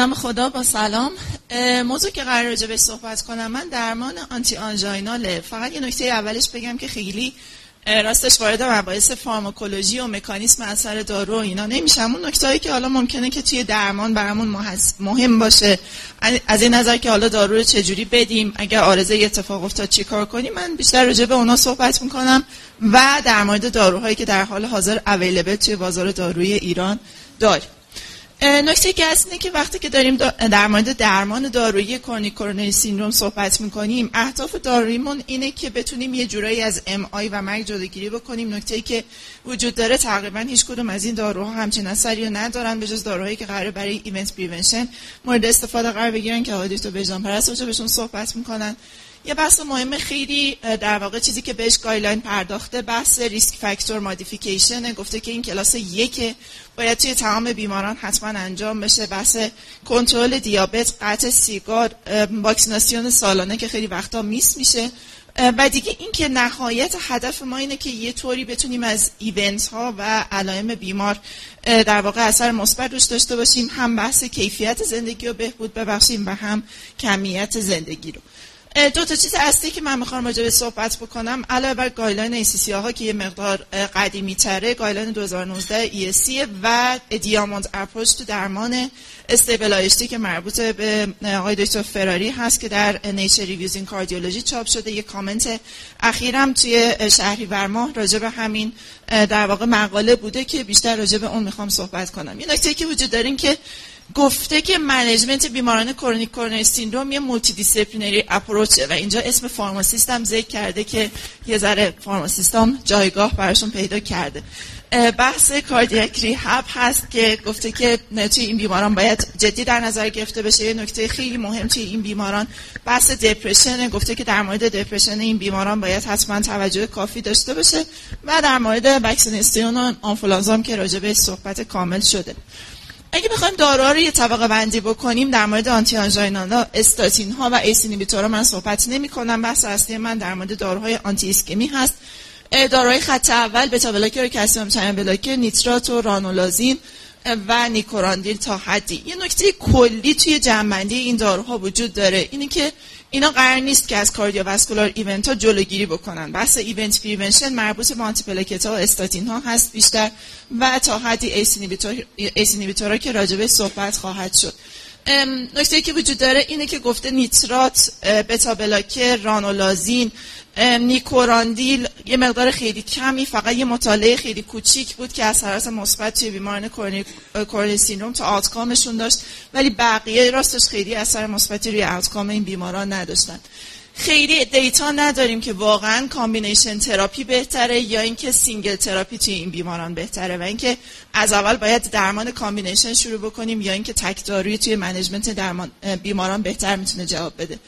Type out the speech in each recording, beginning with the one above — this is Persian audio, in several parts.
نام خدا با سلام. موضوع که قرار راجع به صحبت کنم من درمان آنتی آنژیناله فقط یه نکته اولش بگم که خیلی راستش وارد مباحث فارماکولوژی و مکانیسم اثر دارو اینا نمیشم. اون نکتهایی که حالا ممکنه که توی درمان برامون مهم باشه از این نظر که حالا دارو رو چجوری بدیم اگر آرزه اتفاق افتاد چیکار کنیم. من بیشتر راجع به اونا صحبت می‌کنم و در مورد داروهایی که در حال حاضر اویلیبل توی بازار داروی ایران داریم. نکته که هست اینه که وقتی که داریم در مورد درمان دارویی chronic coronary syndrome صحبت می‌کنیم اهداف داروییمون اینه که بتونیم یه جورایی از MI و مرگ جلوگیری بکنیم. نکته که وجود داره تقریبا هیچ کدوم از این داروها همچین اثری رو ندارن به جز داروهایی که قرار برای event prevention مورد استفاده قرار بگیرن که آقای دکتر بهجان پرست بهشون صحبت می‌کنن. یه بحث مهم خیلی در واقع چیزی که بهش guideline پرداخته بحث risk factor modification گفته که این کلاس یک باید توی تمام بیماران حتما انجام بشه. بحث کنترل دیابت قطع سیگار واکسیناسیون سالانه که خیلی وقتا میس میشه. و دیگه این که نهایت هدف ما اینه که یه طوری بتونیم از ایونت ها و علائم بیمار در واقع اثر مثبت روش داشته باشیم. هم بحث کیفیت زندگی رو بهبود ببخشیم و هم کمیت زندگی رو. دو تا چیز اصلی که من می‌خوام راجع به صحبت بکنم. علاوه بر گایلان ای ها که یه مقدار قدیمی تره guideline 2019 ای و diamond approach تو درمان stable IHD که مربوط به آقای دکتر فراری هست که در Nature Reviews in Cardiology چاپ شده. یه کامنت اخیرم توی شهریورماه راجع به همین در واقع مقاله بوده که بیشتر راجع به اون می‌خوام صحبت کنم. یه نکته که وجود داریم که گفته که management بیماران chronic coronary syndrome یه multidisciplinary approach ه و اینجا اسم pharmacist هم ذکر کرده که یه ذره pharmacist هم جایگاه براشون پیدا کرده. بحث cardiac rehab هست که گفته که توی این بیماران باید جدی در نظر گرفته بشه. یه نکته خیلی مهم توی این بیماران بحث depression گفته که در مورد depression این بیماران باید حتما توجه کافی داشته باشه و در مورد واکسیناسیون و آنفولانزا که راجع به صحبت کامل شده. اگه بخوایم داروها رو یه طبقه بندی بکنیم در مورد anti angina statin ها و ACE inhibitor ها من صحبت نمی کنم بحث اصلی من در مورد داروهای anti ischemic هست داروهای خط اول beta blocker calcium channel blocker nitrate و ranolazine و nicorandil تا حدی. یه نکته کلی توی جمع‌بندی این داروها وجود داره. اینه که اینا قرار نیست که از cardiovascular event ها جلوگیری بکنن. بحث event prevention مربوط به anti ها و استاتین ها هست بیشتر و تا حدی ACE inhibitor ا که راجبه صحبت خواهد شد. نکته که وجود داره اینه که گفته nitrate beta blocker ranolazine nicorandil یه مقدار خیلی کمی فقط یه مطالعه خیلی کوچیک بود که اثرات مثبت توی بیماران coronary syndrome تا outcome شون داشت ولی بقیه راستش خیلی اثر مثبتی روی outcome این بیماران نداشتن. خیلی data نداریم که واقعا combination therapy بهتره یا اینکه single therapy توی این بیماران بهتره و اینکه از اول باید درمان combination شروع بکنیم یا اینکه تک دارویی توی management درمان بیماران بهتر می‌تونه جواب بده.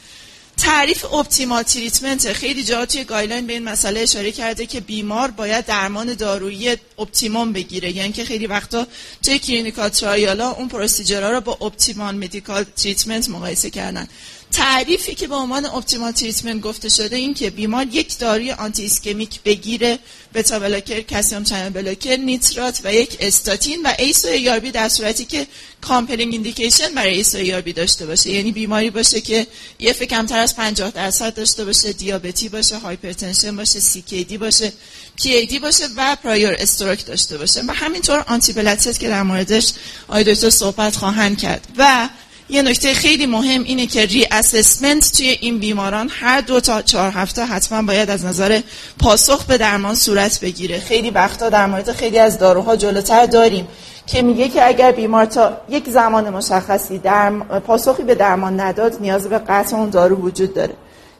تعریف optimal treatment. خیلی جا توی guideline به این مسئله اشاره کرده که بیمار باید درمان دارویی optimum بگیره. یعنی که خیلی وقتا توی clinical trial ا اون procedure ها رو با optimal medical treatment مقایسه کردن. تعریفی که به عنوان optimal treatment گفته شده این که بیمار یک داروی anti ischemic بگیره beta blocker calcium channel blocker nitrate و یک استاتین و ACE و ARB در صورتی که compelling indication برای ACE و ARB داشته باشه. یعنی بیماری باشه که یه کمتر از 50 درصد داشته باشه دیابتی باشه hypertension باشه CKD باشه پی دی باشه و prior stroke داشته باشه. و همینطور anti که در موردش آقای صحبت خواهند کرد. و یه نکته خیلی مهم اینه که reassessment توی این بیماران هر دو تا چهار هفته حتما باید از نظر پاسخ به درمان صورت بگیره. خیلی وقتا در مورد خیلی از داروها جلوتر داریم که میگه که اگر بیمار تا یک زمان مشخصی در پاسخی به درمان نداد نیاز به قطع اون دارو وجود داره.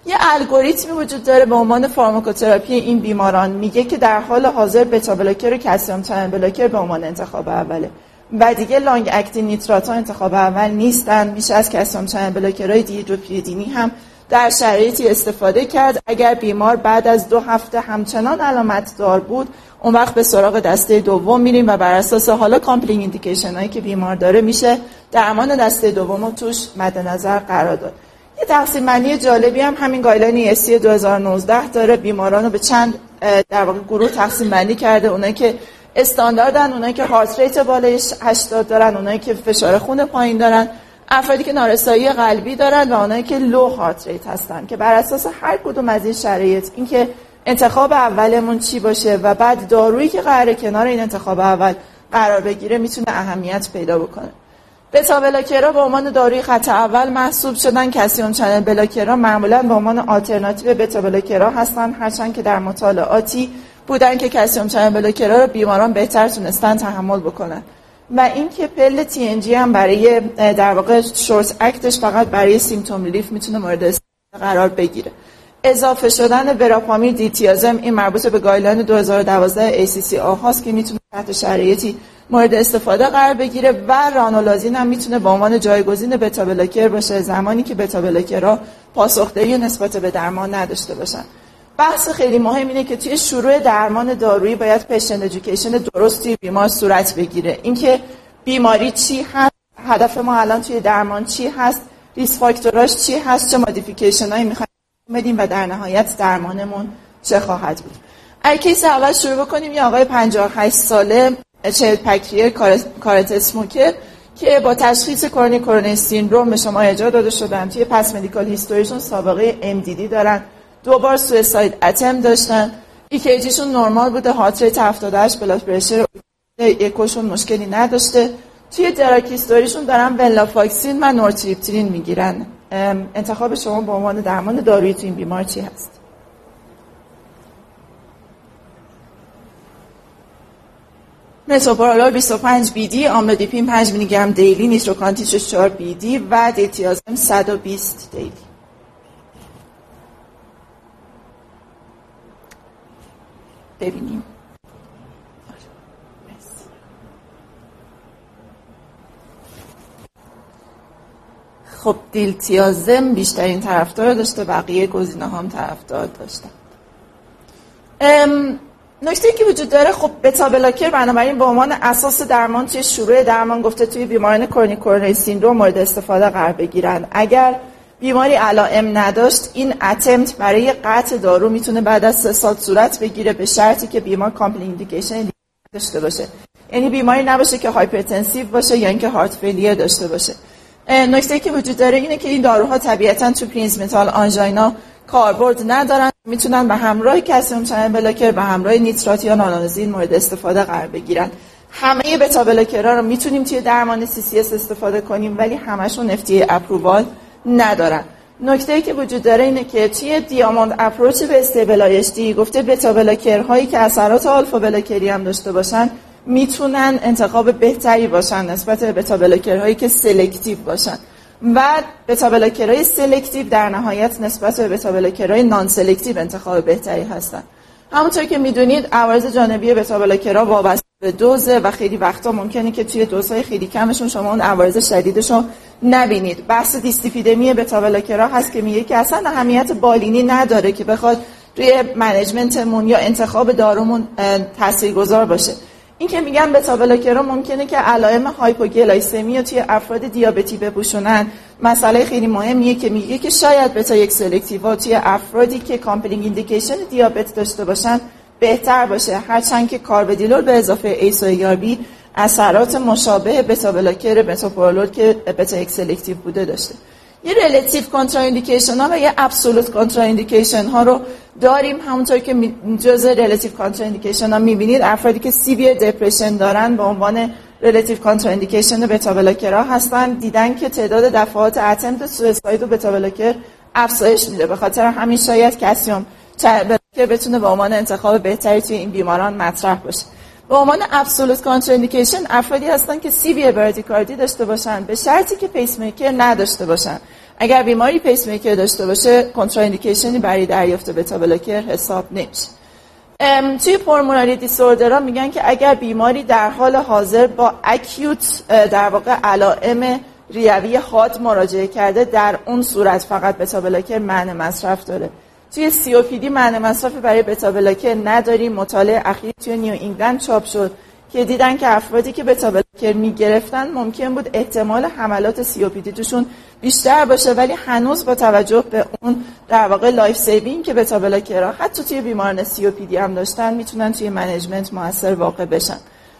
یه الگوریتمی وجود داره به عنوان pharmacotherapy این بیماران. میگه که در حال حاضر beta blocker و calcium blocker به عنوان انتخاب اوله. و دیگه long acting nitrate ها انتخاب اول نیستن. میشه از calcium channel blocker های dihydropyridine ی هم در شرایطی استفاده کرد. اگر بیمار بعد از دو هفته همچنان علامت دار بود اون وقت به سراغ دسته دوم میریم و بر اساس حالا compelling indication هایی که بیمار داره میشه درمان دسته دوم رو توش مد نظر قرار داد. یه تقسیم بندی جالبی هم همین guideline ESC 2019 داره. بیماران رو به چند در واقع گروه تقسیم بندی کرده. اونایی که standard ن اونایی که heart rate بالای 80 دارن اونایی که فشار خون پایین دارن افرادی که نارسایی قلبی دارن و اونایی که low heart rate هستن. که بر اساس هر کدوم از این شرایط اینکه انتخاب اولمون چی باشه و بعد دارویی که قراره کنار این انتخاب اول قرار بگیره می‌تونه اهمیت پیدا بکنه. beta blocker ها به عنوان داروی خط اول محسوب شدن. calcium channel blocker ها معمولا به عنوان alternative beta blocker ها هستن هرچند که در مطالعاتی بودن که calcium channel blocker ها رو بیماران بهتر تونستن تحمل بکنن. و اینکه pearl TNG هم برای در واقع short act ش فقط برای symptom relief می‌تونه مورد قرار بگیره. اضافه شدن وراپامیر دیتیازم این مربوط به گایلان 2012 ACC هاست که می‌تونه تحت شرایطی مورد استفاده قرار بگیره و رانولازین هم می‌تونه به عنوان جایگزین بتا بلاکر باشه زمانی که بتا بلاکرها پاسخدهی نسبت به درمان نداشته باشن. بحث خیلی مهم اینه که توی شروع درمان دارویی باید پیشنت ادویکیشن درستی بیمار صورت بگیره. اینکه بیماری چی هست هدف ما الان توی درمان چی هست risk factor اش چی هست چه modification هایی می‌خوایم بدیم و در نهایت درمانمون چه خواهد بود. اگه case اول شروع بکنیم یه آقای 58 ساله چه پکریه کارت smoker که با تشخیص chronic coronary syndrome به شما ارجاع داده شدن. توی past medical history شون سابقه MDD دارن. دو بار suicide attempt داشتن. ECG شون نرمال بوده heart rate 78 blood pressure یکوشون مشکلی نداشته. توی دراکیستوریشون دارن ولافاکسین و نورتریپترین می‌گیرن. انتخاب شما به عنوان درمان دارویی تو این بیمار چی هست؟ متوپرولول 25 بی دی آملودیپین 5 میلی گرم دیلی نیتروکانتیش 4 بی دی و دیتیازم 120 دیلی. ببینیم. خب diltiazem بیشترین طرفدار داشته بقیه گزینه هم طرفدار داشتن. نکته که وجود داره خب beta blocker بنابراین به عنوان اساس درمان توی شروع درمان گفته توی بیماران chronic coronary syndrome مورد استفاده قرار بگیرن. اگر بیماری علائم نداشت این attempt برای قطع دارو می‌تونه بعد از سه سال صورت بگیره به شرطی که بیمار compelling indication داشته باشه. یعنی بیماری نباشه که hypertensive باشه یا اینکه heart failure داشته باشه. نکته که وجود داره اینه که این داروها طبیعتا تو Prinzmetal angina کاربرد ندارن. می‌تونن به همراه calcium channel blocker به همراه nitrate یا ranolazine مورد استفاده قرار بگیرن. همه beta blocker ها رو می‌تونیم توی درمان CCS استفاده کنیم ولی همشون FDA approval ندارن نکته که وجود داره اینه که توی diamond approach به استیبلایشتی گفته beta blocker هایی که اثرات alpha blocker ی هم داشته باشن می‌تونن انتخاب بهتری باشن نسبت به بتا بلاکر هایی که selective باشن. و بتا بلاکر های selective در نهایت نسبت به بتا بلاکر های non selective انتخاب بهتری هستن. همونطور که می‌دونید عوارض جانبی بتا بلاکرها به دوزه و خیلی وقتا ممکنه که توی دوزهای خیلی کمشون شما اون عوارض شدیدشون نبینید. بحث دیس‌لیپیدمی بتا هست که میگه که اصلا اهمیت بالینی نداره که بخواد روی management مون یا انتخاب دارومون تاثیرگذار باشه. این که میگن بتا ممکنه که علائم hypoglycemia توی افراد دیابتی بپوشونن مسئله خیلی مهمیه که میگه که شاید بتا یک selective توی افرادی که compelling indication دیابت داشته باشن بهتر باشه. هرچند که کارودیلول به اضافه ACE و بی اثرات مشابه بتا بلاکر بتا که بتا یک selective بوده داشته. یه relative contraindication ها و یه absolute contraindication ها رو داریم. همونطور که جزء relative contraindication ها می‌بینید افرادی که severe depression دارن به عنوان relative contraindication بتا بلاکر هستن. دیدن که تعداد دفعات attempt suicide و بتا بلاکر افزایش میده. به خاطر همین شاید کسیوم که بتونه به عنوان انتخاب بهتری توی این بیماران مطرح باشه. به عنوان absolute contraindication افرادی هستن که severe bradycardia داشته باشن به شرطی که پیس میکر نداشته باشن. اگر بیماری پیس میکر داشته باشه contraindication ی برای دریافت بتا بلاکر حساب نمیشه. توی pulmonary disorder ها میگن که اگر بیماری در حال حاضر با acute در واقع علائم ریوی حاد مراجعه کرده در اون صورت فقط بتا بلاکر منع مصرف داره. توی COPD منع مصرفی برای بتا بلاکر نداریم. مطالعه اخیر توی نیو انگلند چاپ شد که دیدن که افرادی که بتا بلاکر می‌گرفتن ممکن بود احتمال حملات COPD توشون بیشتر باشه ولی هنوز با توجه به اون در واقع life saving که بتا بلاکرها حتی توی بیماران COPD هم داشتن می‌تونن توی management موثر واقع بشن.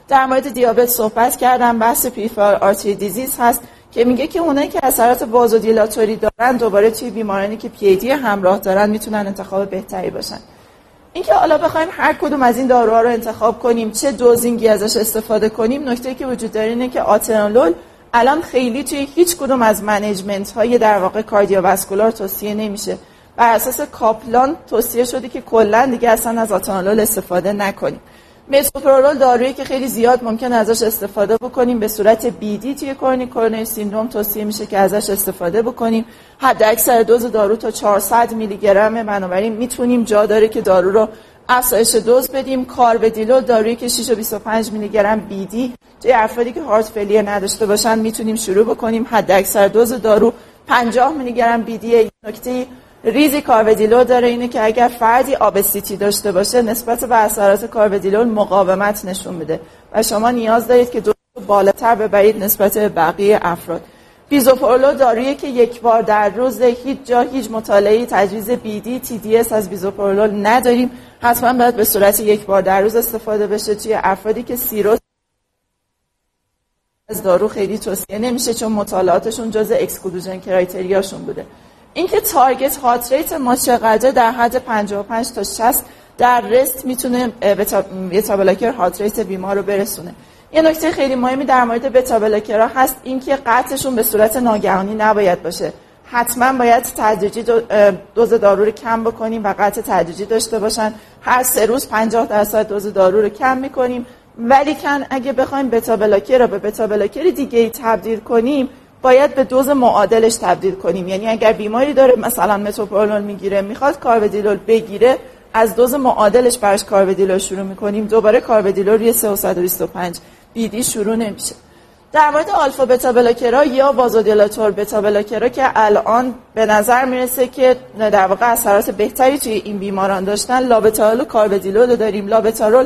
در مورد دیابت صحبت کردم. بحث peripheral artery disease هست. که میگه که اونایی که اثرات vasodilatory دارن دوباره توی بیمارانی که پیدی همراه دارن می‌تونن انتخاب بهتری باشن. اینکه حالا بخوایم هر کدوم از این داروها رو انتخاب کنیم چه dosing ی ازش استفاده کنیم نکته که وجود داره اینه که آتنولول الان خیلی توی هیچ کدوم از management های در واقع cardiovascular توصیه نمیشه. بر اساس کاپلان توصیه شده که کلا دیگه اصلا از آتنولول استفاده نکنیم. متوپرولول دارویی که خیلی زیاد ممکن ازش استفاده بکنیم به صورت BID توی chronic coronary syndrome توصیه میشه که ازش استفاده بکنیم. حد اکثر دوز دارو تا 400 میلی گرم. بنابراین می‌تونیم جا داره که دارو رو افزایش دوز بدیم. کارودیلول دارویی که 6 و 25 میلی گرم BID. توی افرادی که heart failure نداشته باشن می‌تونیم شروع بکنیم. حد اکثر دوز دارو 50 میلی گرم BID. نکته ریزی کارودیلول داره اینه که اگر فردی obesity داشته باشه نسبت به اثرات کارودیلول مقاومت نشون میده. و شما نیاز دارید که دوز بالاتر ببرید نسبت به بقیه افراد. بیزوپرولول دارویی که یک بار در روز هیچ جا هیچ مطالعه تجویز BID TDS از بیزوپرولول نداریم. حتما باید به صورت یک بار در روز استفاده بشه. توی افرادی که سیروز از دارو خیلی توصیه نمیشه چون مطالعاتشون جز exclusion criteria شون بوده. اینکه target heart rate ما چقدر در حد 55 تا 60 در rest می‌تونه بتا بلاکر heart rate بیمار رو برسونه. یه نکته خیلی مهمی در مورد بتا بلاکرها هست اینکه قطعشون به صورت ناگهانی نباید باشه. حتما باید تدریجی دوز دارو رو کم بکنیم و قطع تدریجی داشته باشن. هر سه روز 50 درصد دوز دارو رو کم می‌کنیم. ولی کن اگه بخوایم بتا بلاکر رو به بتا بلاکر دیگه ای تبدیل کنیم باید به دوز معادلش تبدیل کنیم. یعنی اگر بیماری داره مثلا متوپرولول می‌گیره می‌خواد کاربدیلول بگیره از دوز معادلش برش کاربدیلول شروع می‌کنیم. دوباره کاربدیلول روی 325 بیدی شروع نمیشه. در مورد آلفا بتا بلاکرها یا وازودیلاتور بتا بلاکرها که الان به نظر می‌رسه که در واقع اثرات بهتری توی این بیماران داشتن لابتارول و کاربدیلول داریم. لابتارول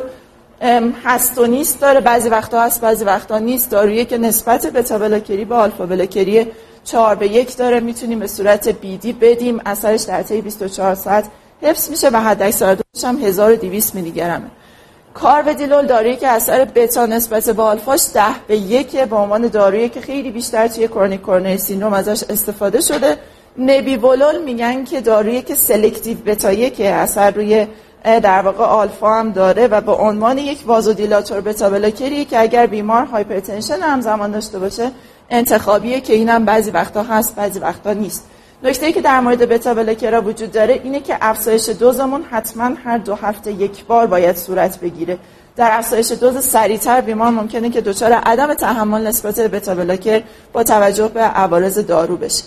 هست و نیست داره. بعضی وقتا هست بعضی وقتا نیست. دارویی که نسبت بتا بلاکری با آلفا بلاکری 4 به 1 داره. می‌تونیم به صورت BID بدیم. اثرش در طی 24 ساعت حفظ میشه و حد اکثر هم 1200 میلی گرمه کارودیلول دارویی که اثر بتا نسبت به آلفاش 10 به 1 به عنوان دارویی که خیلی بیشتر توی chronic coronary syndrome ازش استفاده شده. نبیوولول میگن که دارویی که selective بتا که اثر روی در واقع آلفا هم داره و به عنوان یک vasodilator بتا بلاکری که اگر بیمار hypertension همزمان داشته باشه انتخابیه که اینم بعضی وقتا هست بعضی وقتا نیست. نکته که در مورد بتا بلاکرا وجود داره اینه که افزایش دوزمون حتما هر دو هفته یک بار باید صورت بگیره. در افزایش دوز سریعتر بیمار ممکنه که دچار عدم تحمل نسبت به بتا بلاکر با توجه به عوارض دارو بشه.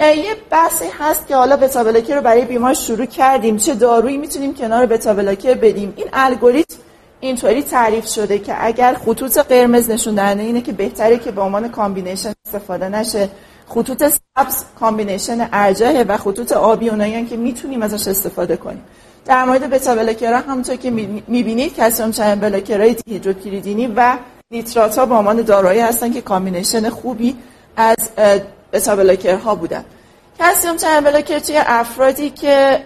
یه بحثی هست که حالا بتا رو برای بیمار شروع کردیم. چه دارویی می‌تونیم کنار بتا بدیم؟ این الگوریتم اینطوری تعریف شده که اگر خطوط قرمز نشون دهنده اینه که بهتره که به عنوان combination استفاده نشه. خطوط سبز combination ارجحه و خطوط آبی اونایی که می‌تونیم ازش استفاده کنیم. در مورد بتا بلاکرها همونطور که می‌بینید calcium channel blocker های دیهیدروپیریدینی و نیترات ها به عنوان داروهایی هستن که combination خوبی از بتا بلاکرها بودن. calcium channel blocker توی افرادی که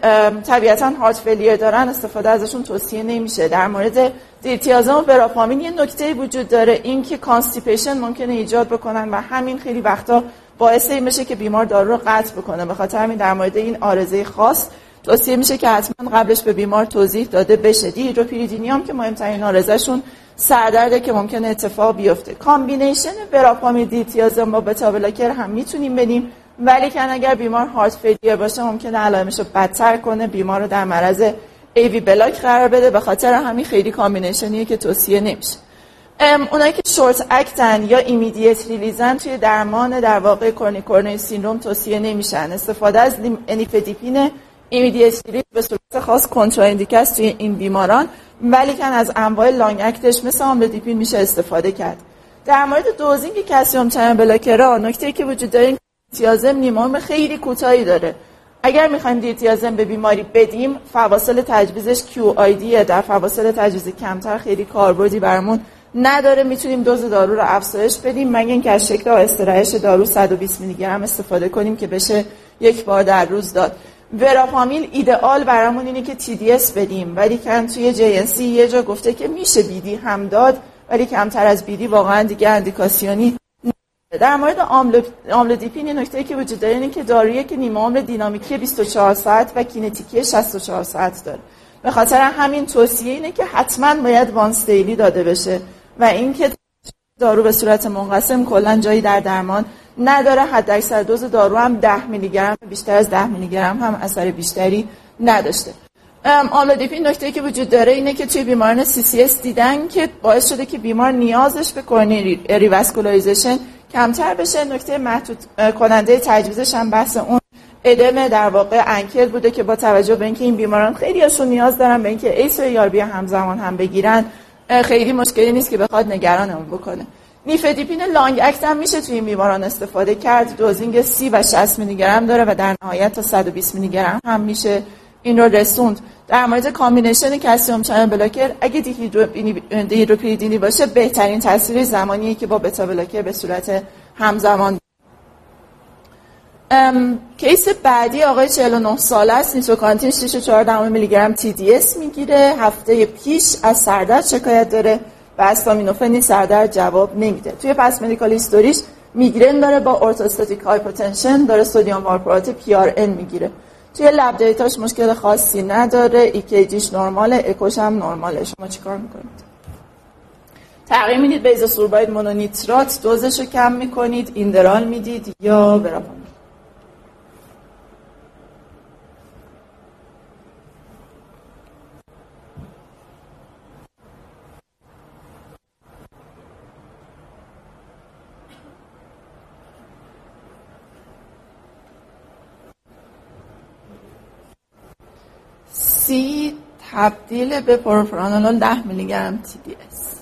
طبیعتا heart failure دارن استفاده ازشون توصیه نمیشه. در مورد دیلتیازم و وراپامیل یه نکته وجود داره این که constipation ممکنه ایجاد بکنن و همین خیلی وقتا باعث این میشه که بیمار دارو رو قطع بکنه. به خاطر همین در مورد این عارضه خاص توصیه میشه که حتما قبلش به بیمار توضیح داده بشه. دیهیدروپیریدینی هم که مهمترین عارضشون سردرده که ممکنه اتفاق بیفته. combination وراپامیل دیلتیازم با بتا بلاکر هم می‌تونیم بدیم ولی کن اگر بیمار heart failure باشه ممکنه علائمش رو بدتر کنه بیمار رو در معرض AV block قرار بده. به خاطر همین خیلی combination یه که توصیه نمیشه. اونایی که short act ان یا immediate release ان توی درمان در واقع coronary syndrome توصیه نمیشن. استفاده از نیفدیپین immediate release به صورت خاص contraindicate ست توی این بیماران ولی کن از انواع long act ش مثل آملودیپین میشه استفاده کرد. در مورد دوزینگ کلسیم چنل بلاکرها نکته که وجود داره دیتیازم نیمام خیلی کوتاهی داره. اگر می‌خوایم دیتیازم به بیماری بدیم فواصل تجویزش آیدیه در فواصل تجویز کمتر خیلی کاربردی برامون نداره. می‌تونیم دوز دارو رو افزایش بدیم. مگه اینکه از شکل استرایش دارو 120 میلی گرم استفاده کنیم که بشه یک بار در روز داد. وراپامیل ایدئال برامون اینه که اس بدیم. ولی کن توی جی یه جا گفته که میشه بیدی هم داد ولی کمتر از بیدی واقعا دیگه اندیکاسیونی در مورد آملودیپین یه نکته که وجود داره اینه که دارویی که نیمه عمر دینامیکی 24 ساعت و کینتیکی 64 ساعت داره. به خاطر همین توصیه اینه که حتما باید وانس دیلی داده بشه و اینکه دارو به صورت منقسم کلا جایی در درمان نداره. حد اکثر دوز دارو هم 10 میلی گرم بیشتر از 10 میلی گرم هم اثر بیشتری نداشته. آملودیپین نکته که وجود داره اینه که توی بیماران اس دیدن که باعث شده که بیمار نیازش به coronary revascularization کمتر بشه. نکته محدود کننده تجویزش هم بحث اون ادم در واقع ankle بوده که با توجه به اینکه این بیماران خیلی هاشون نیاز دارن به اینکه ACE و یا ARB همزمان هم بگیرن خیلی مشکلی نیست که بخواد نگرانمون بکنه. نیفدیپین long act هم میشه توی این بیماران استفاده کرد. dosing 30 و 60 میلی گرم داره و در نهایت تا 120 میلی گرم هم میشه این رو رسوند. در مورد combination calcium channel blocker اگه دیهیدروپیریدینی باشه بهترین تاثیر زمانیه که با beta blocker به صورت همزمان case بعدی آقای 49 ساله است. نیتروکانتین 6.4 میلی گرم TDS می‌گیره. هفته پیش از سردرد شکایت داره. و استامینوفنی سردرد جواب نمیده. توی past medical history ش میگرن داره با orthostatic hypotension داره sodium valproate PRN می‌گیره. توی lab data ش مشکل خاصی نداره ECG ش نرماله اکوش هم نرماله. شما چیکار می‌کنید؟ تغییر می‌دید به isosorbide mononitrate. دوزش رو کم می‌کنید ایندرال می‌دید یا وراپامیل C تبدیل به پروپرانولول 10 میلی گرم TDS.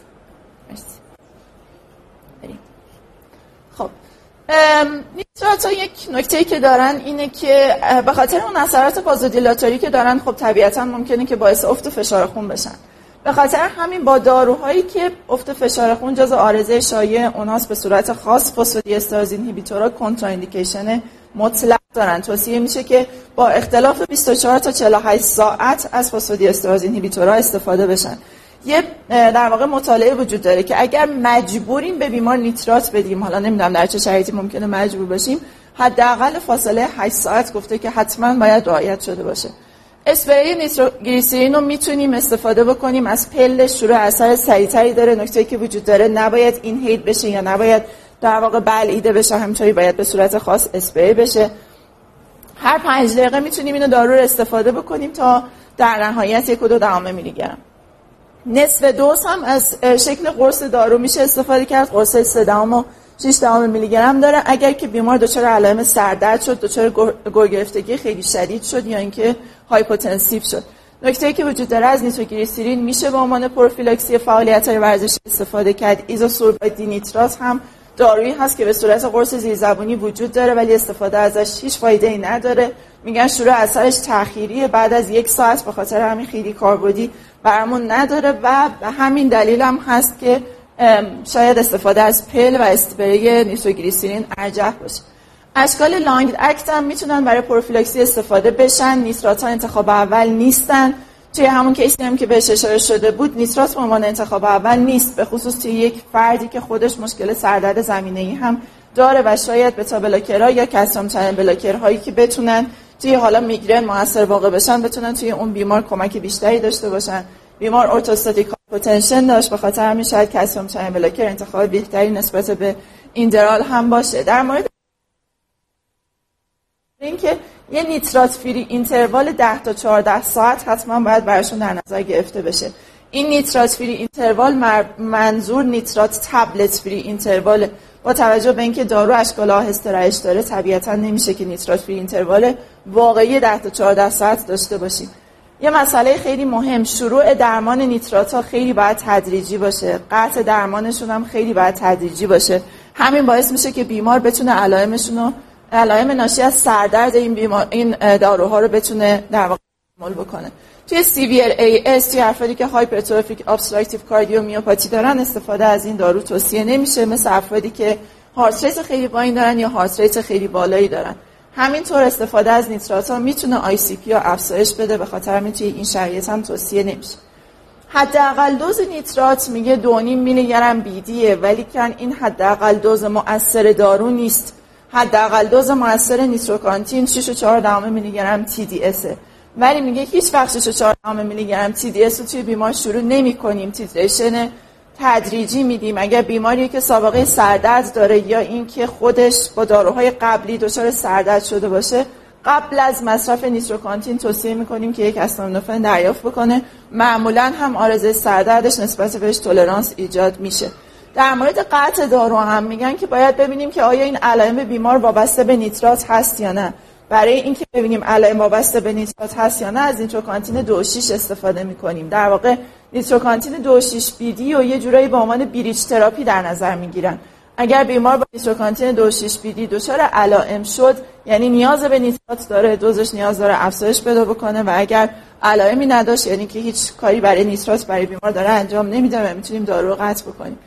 خب. نیترات ها یک نکته که دارن اینه که به خاطر اون اثرات vasodilatory که دارن خب طبیعتا ممکنه که باعث افت فشار خون بشن. به خاطر همین با داروهایی که افت فشار خون جز عارضه شایع اوناست به صورت خاص phosphodiesterase inhibitor ا contraindication مطلق دارن. توصیه میشه که با اختلاف 24 تا 48 ساعت از فسفودیستراز اینهیبیتورها استفاده بشن. یه در واقع مطالعه وجود داره که اگر مجبوریم به بیمار نیترات بدیم حالا نمی‌دونم در چه شرایطی ممکنه مجبور باشیم حداقل فاصله 8 ساعت گفته که حتما باید رعایت شده باشه. اسپری نیتروگلیسرین رو می‌تونیم استفاده بکنیم. از پل شروع اثر سریعتری داره. نکته که وجود داره نباید این هید بشه یا نباید در واقع بلعیده بشه. همینطوری باید به صورت خاص اسپری بشه. هر پنج دقیقه می‌تونیم اینو دارو رو استفاده بکنیم تا در نهایت یک و دو دهم میلی گرم. نصف دوز هم از شکل قرص دارو میشه استفاده کرد. قرص 3 دهم و 6 دهم میلی گرم داره. اگر که بیمار دچار علائم سردرد شد دچار گرگرفتگی خیلی شدید شد یا اینکه hypotensive شد. نکته که وجود داره از نیتروگلیسرین میشه به عنوان پروفیلاکسی فعالیت ورزشی استفاده کرد. isosorbide dinitrate هم دارویی هست که به صورت قرص زیرزبونی وجود داره ولی استفاده ازش هیچ فایده ای نداره. میگن شروع اثرش تأخیری بعد از یک ساعت به خاطر همین خیلی کاربردی برامون نداره و به همین دلیل هم هست که شاید استفاده از پل و اسپری نیتروگلیسرین ارجح باشه. اشکال لانگ اکت هم می‌تونن برای پروفیلاکسی استفاده بشن. نیترات انتخاب اول نیستن. توی همون کیسی هم که بهش اشاره شده بود نیترات به عنوان انتخاب اول نیست به خصوص توی یک فردی که خودش مشکل سردرد زمینه ای هم داره و شاید beta blocker ها یا calcium channel blocker هایی که بتونن توی حالا میگرن موثر واقع بشن بتونن توی اون بیمار کمک بیشتری داشته باشن. بیمار orthostatic hypotension داشت به خاطر همین شاید calcium channel blocker انتخاب بهتری نسبت به ایندرال هم باشه. در مورد اینکه یه nitrate free interval 10 تا 14 ساعت حتما باید براشون در نظر گرفته بشه. این nitrate free interval منظور nitrate tablet free interval. با توجه به اینکه دارو اشکال آهسته رهش داره طبیعتا نمیشه که nitrate free interval واقعی 10 تا 14 ساعت داشته باشیم. یه مسئله خیلی مهم شروع درمان نیترات ها خیلی باید تدریجی باشه. قطع درمانشون هم خیلی باید تدریجی باشه. همین باعث میشه که بیمار بتونه علائمشون رو علائم ناشی از سردرد این بیمار این داروها رو بتونه در واقع تحمل بکنه. توی severe AS توی افرادی که hypertrophic obstructive cardiomyopathy دارن استفاده از این دارو توصیه نمیشه مثل افرادی که heart rate خیلی پایین دارن یا heart rate خیلی بالایی دارن. همینطور استفاده از نیترات ها می‌تونه ICP افزایش بده به خاطر همین توی این شرایط هم توصیه نمیشه. حداقل دوز نیترات میگه 2.5 میلی گرم BD یه ولی کن این حداقل دوز مؤثر دارو نیست. حداقل دوز مؤثر نیتروکانتین 6.4 میلی گرم اسه ولی میگه هیچ وقت 6.4 میلی گرم TDS رو توی بیمار شروع نمی کنیم. titration تدریجی میدیم. اگر بیماری که سابقه سردرد داره یا اینکه خودش با داروهای قبلی دچار سردرد شده باشه قبل از مصرف نیتروکانتین توصیه می‌کنیم که یک استامینوفن دریافت بکنه. معمولا هم آرزه سردردش نسبت بهش تولرانس ایجاد میشه. در مورد قطع دارو هم میگن که باید ببینیم که آیا این علائم بیمار وابسته به نیترات هست یا نه. برای اینکه ببینیم علائم وابسته به نیترات هست یا نه از نیتروکانتین 26 استفاده می‌کنیم. در واقع نیتروکانتین 2.6 BD و یه جورایی به عنوان bridge therapy در نظر می‌گیرن. اگر بیمار با نیتروکانتین 2.6 BD دچار علائم شد یعنی نیاز به نیترات داره دوزش نیاز داره افزایش پیدا بکنه و اگر علائمی نداشت یعنی که هیچ کاری برای نیترات برای بیمار داره انجام نمیده و می‌تونیم دارو رو قطع بکنیم.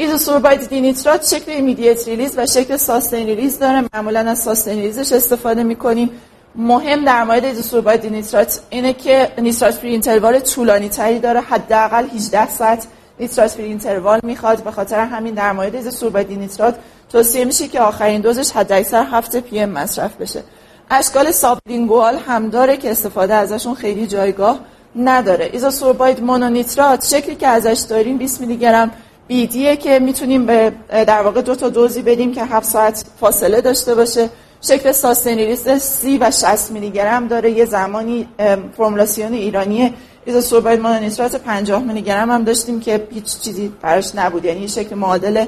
isosorbide dinitrate شکل immediate release و شکل sustained release داره. معمولا از sustained release ش استفاده می‌کنیم. مهم در مورد isosorbide dinitrate اینه که nitrate free interval طولانی تری داره. حداقل 18 ساعت nitrate free interval می‌خواد. به خاطر همین در مورد isosorbide dinitrate توصیه میشه که آخرین دوزش حداکثر هفت PM مصرف بشه. اشکال sublingual هم داره که استفاده ازشون خیلی جایگاه نداره. isosorbide mononitrate شکلی که ازش داریم 20 میلی گرم BD یه که می‌تونیم به در واقع دو تا دوزی بدیم که 7 ساعت فاصله داشته باشه. شکل sustained release سی و 60 میلی گرم داره. یه زمانی فرمولاسیون ایرانی ایزوسورباید مونونیترات 50 میلی گرم هم داشتیم که هیچ چیزی براش نبود. یعنی شکل معادل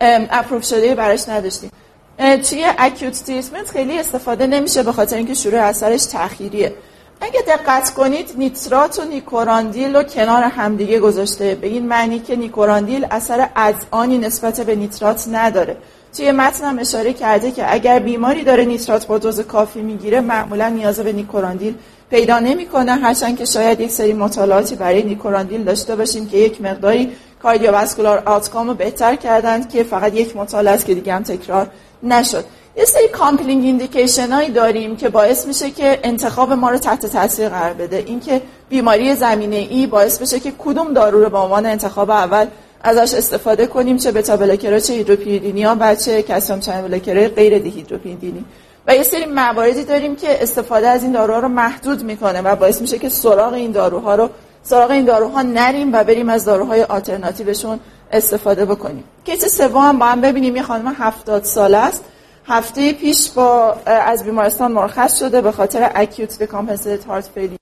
approve شده براش نداشتیم. توی acute treatment خیلی استفاده نمیشه به خاطر اینکه شروع اثرش تأخیریه. اگه دقت کنید نیترات و نیکوراندیل رو کنار همدیگه گذاشته. به این معنی که نیکوراندیل اثر از آنی نسبت به نیترات نداره. توی متن هم اشاره کرده که اگر بیماری داره نیترات با دوز کافی می‌گیره معمولا نیاز به نیکوراندیل پیدا نمی‌کنه. هرچند که شاید یک سری مطالعاتی برای نیکوراندیل داشته باشیم که یک مقداری cardiovascular outcome رو بهتر کردند که فقط یک مطالعه است که دیگه هم تکرار نشد. یه سری compelling indication هایی داریم که باعث میشه که انتخاب ما رو تحت تاثیر قرار بده. اینکه بیماری زمینه ای باعث بشه که کدوم دارو رو به عنوان انتخاب اول ازش استفاده کنیم چه beta blocker چه دی‌هیدروپیریدینیا و چه calcium channel blocker غیر دیهیدروپیریدینی و یه سری مواردی داریم که استفاده از این داروها رو محدود می‌کنه و باعث میشه که سراغ این داروها رو سراغ این داروها نریم و بریم از داروهای آلترناتیوشون استفاده بکنیم. کیس سوم هم با هم ببینیم. یه خانم 70 ساله است. هفته پیش با از بیمارستان مرخص شده به خاطر اکیوت دکامپنسیتد هارت فیلیر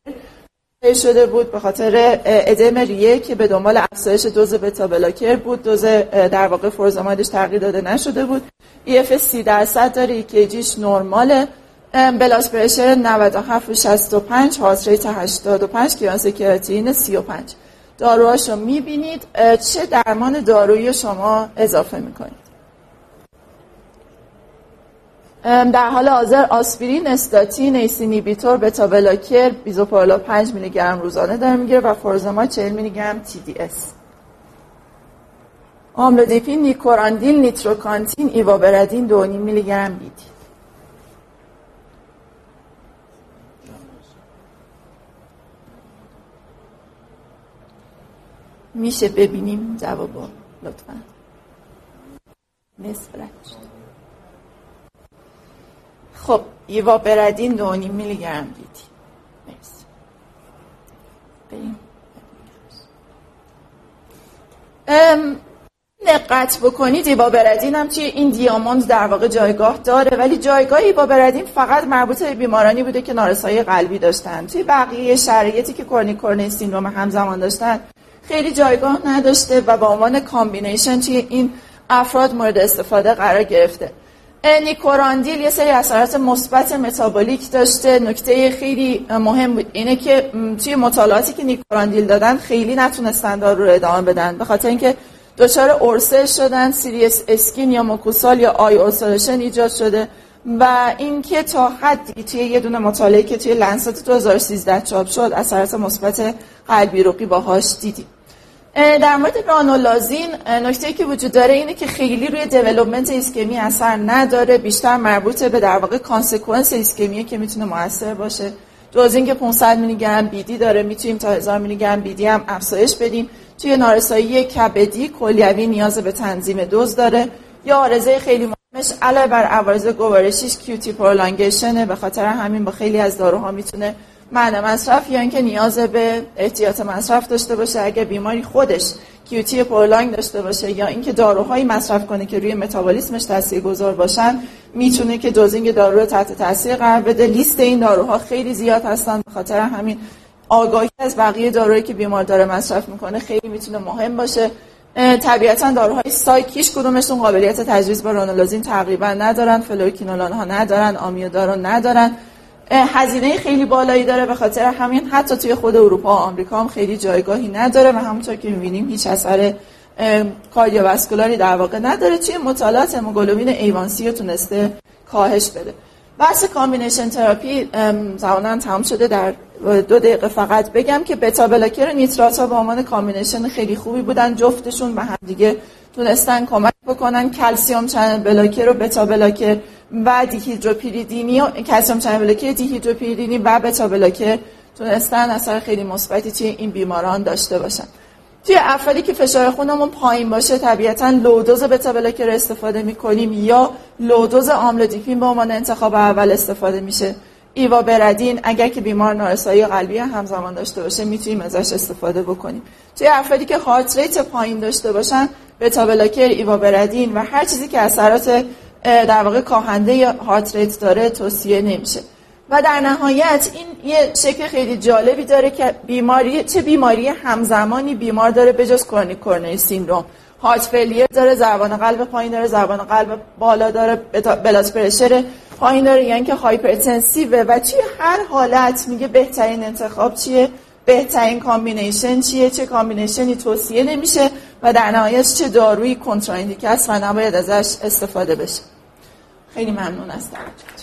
شده بود به خاطر ادم ریه که به دنبال افزایش دوز بتا بلاکر بود. دوز در واقع فرزامایدش تغییر داده نشده بود. EF 30 درصد داره ECG ش نرماله blood pressure 97 و 65 heart rate 85 کلیرانس کراتینین 35 داروهاشو می‌بینید. چه درمان دارویی شما اضافه می‌کنید؟ در حال حاضر آسپرین، استاتین، ACE inhibitor، beta blocker، بیزوپرولول 5 میلی گرم روزانه داره می‌گیره و فوروزماید 40 میلی گرم TDS. آملودیپین، نیکوراندین، نیتروکانتین، ایوابردین 2.5 میلی گرم بیدی. میشه ببینیم جوابا لطفا نصف رد خب ایوا بردین دونی میلی گرم دیدی. دقت بکنید ایوابرادین هم توی این diamond در واقع جایگاه داره ولی جایگاه ایوابرادین فقط مربوط به بیمارانی بوده که نارسایی قلبی داشتن. توی بقیه شرایطی که chronic coronary syndrome همزمان داشتن خیلی جایگاه نداشته و با عنوان combination توی این افراد مورد استفاده قرار گرفته. نیکوراندیل یه سری اثرات مثبت متابولیک داشته. نکته خیلی مهم بود اینه که توی مطالعاتی که نیکوراندیل دادن خیلی نتونستن دارو رو ادامه بدن. به خاطر اینکه دچار ulcer شدن serious skin یا mucosal یا eye ulceration ایجاد شده و اینکه تا حدی توی یه دونه مطالعه که توی Lancet 2013 چاپ شد اثرات مثبت قلبی عروقی باهاش دیدیم. در مورد رانولازین نکته که وجود داره اینه که خیلی روی development ایسکمی اثر نداره بیشتر مربوط به در واقع consequence ایسکمیه که می‌تونه موثر باشه. جز اینکه 500 میلی گرم BD داره می‌تونیم تا 1000 میلی گرم BD هم افزایش بدیم. توی نارسایی کبدی کلیوی نیاز به تنظیم دوز داره. یا آرزه خیلی مهمش علاوه بر عوارض گوارشیش کیوتی پرولانگیشنه به خاطر همین با خیلی از داروها می‌تونه معنی مصرف یا اینکه نیاز به احتیاط مصرف داشته باشه اگه بیماری خودش کیوتی پرولانگ داشته باشه یا اینکه داروهایی مصرف کنه که روی متابولیسمش تاثیرگذار باشن می‌تونه که دوزینگ دارو رو تحت تاثیر قرار بده. لیست این داروها خیلی زیاد هستن به خاطر همین آگاهی از بقیه داروهایی که بیمار داره مصرف می‌کنه خیلی می‌تونه مهم باشه. طبیعتا داروهای سایکیش کدومشون قابلیت تجویز با رونولازین تقریبا ندارن فلوکینولان ها ندارن آمیودارو ندارن. هزینه خیلی بالایی داره به خاطر همین. حتی توی خود اروپا و آمریکا هم خیلی جایگاهی نداره و همونطور که می‌بینیم هیچ اثر کاردیوواسکولاری در واقع نداره. توی مطالعات هموگلوبین ایوانسی تونسته کاهش بده. بحث combination therapy زمان ما تمام شده. در دو دقیقه فقط بگم که beta blocker نیترات ها به عنوان combination خیلی خوبی بودن. جفتشون به هم دیگه تونستن کمک بکنن. calcium channel blocker و beta blocker و دیهیدروپیریدینی و calcium channel دیهیدروپیریدینی و beta blocker تونستن اثر خیلی مثبتی توی این بیماران داشته باشن. توی افرادی که فشار خونمون پایین باشه طبیعتا low dose beta blocker استفاده می‌کنیم یا low dose آملودیپین به عنوان انتخاب اول استفاده میشه. ایوابرادین اگر که بیمار نارسایی قلبی همزمان داشته باشه می‌تونیم ازش استفاده بکنیم. توی افرادی که heart rate پایین داشته باشن beta blocker ایوابرادین و هر چیزی که اثرات در واقع کاهنده heart rate داره توصیه نمیشه. و در نهایت این یه شکل خیلی جالبی داره که بیماری چه بیماری همزمانی بیمار داره بجز chronic coronary syndrome heart failure داره ضربان قلب پایین داره ضربان قلب بالا داره blood pressure پایین داره. یعنی که hypertensive و توی هر حالت میگه بهترین انتخاب چیه؟ بهترین combination چیه؟ چه combination ی توصیه نمیشه و در نهایت چه دارویی contraindicate است و نباید ازش استفاده بشه. خیلی ممنون از توجه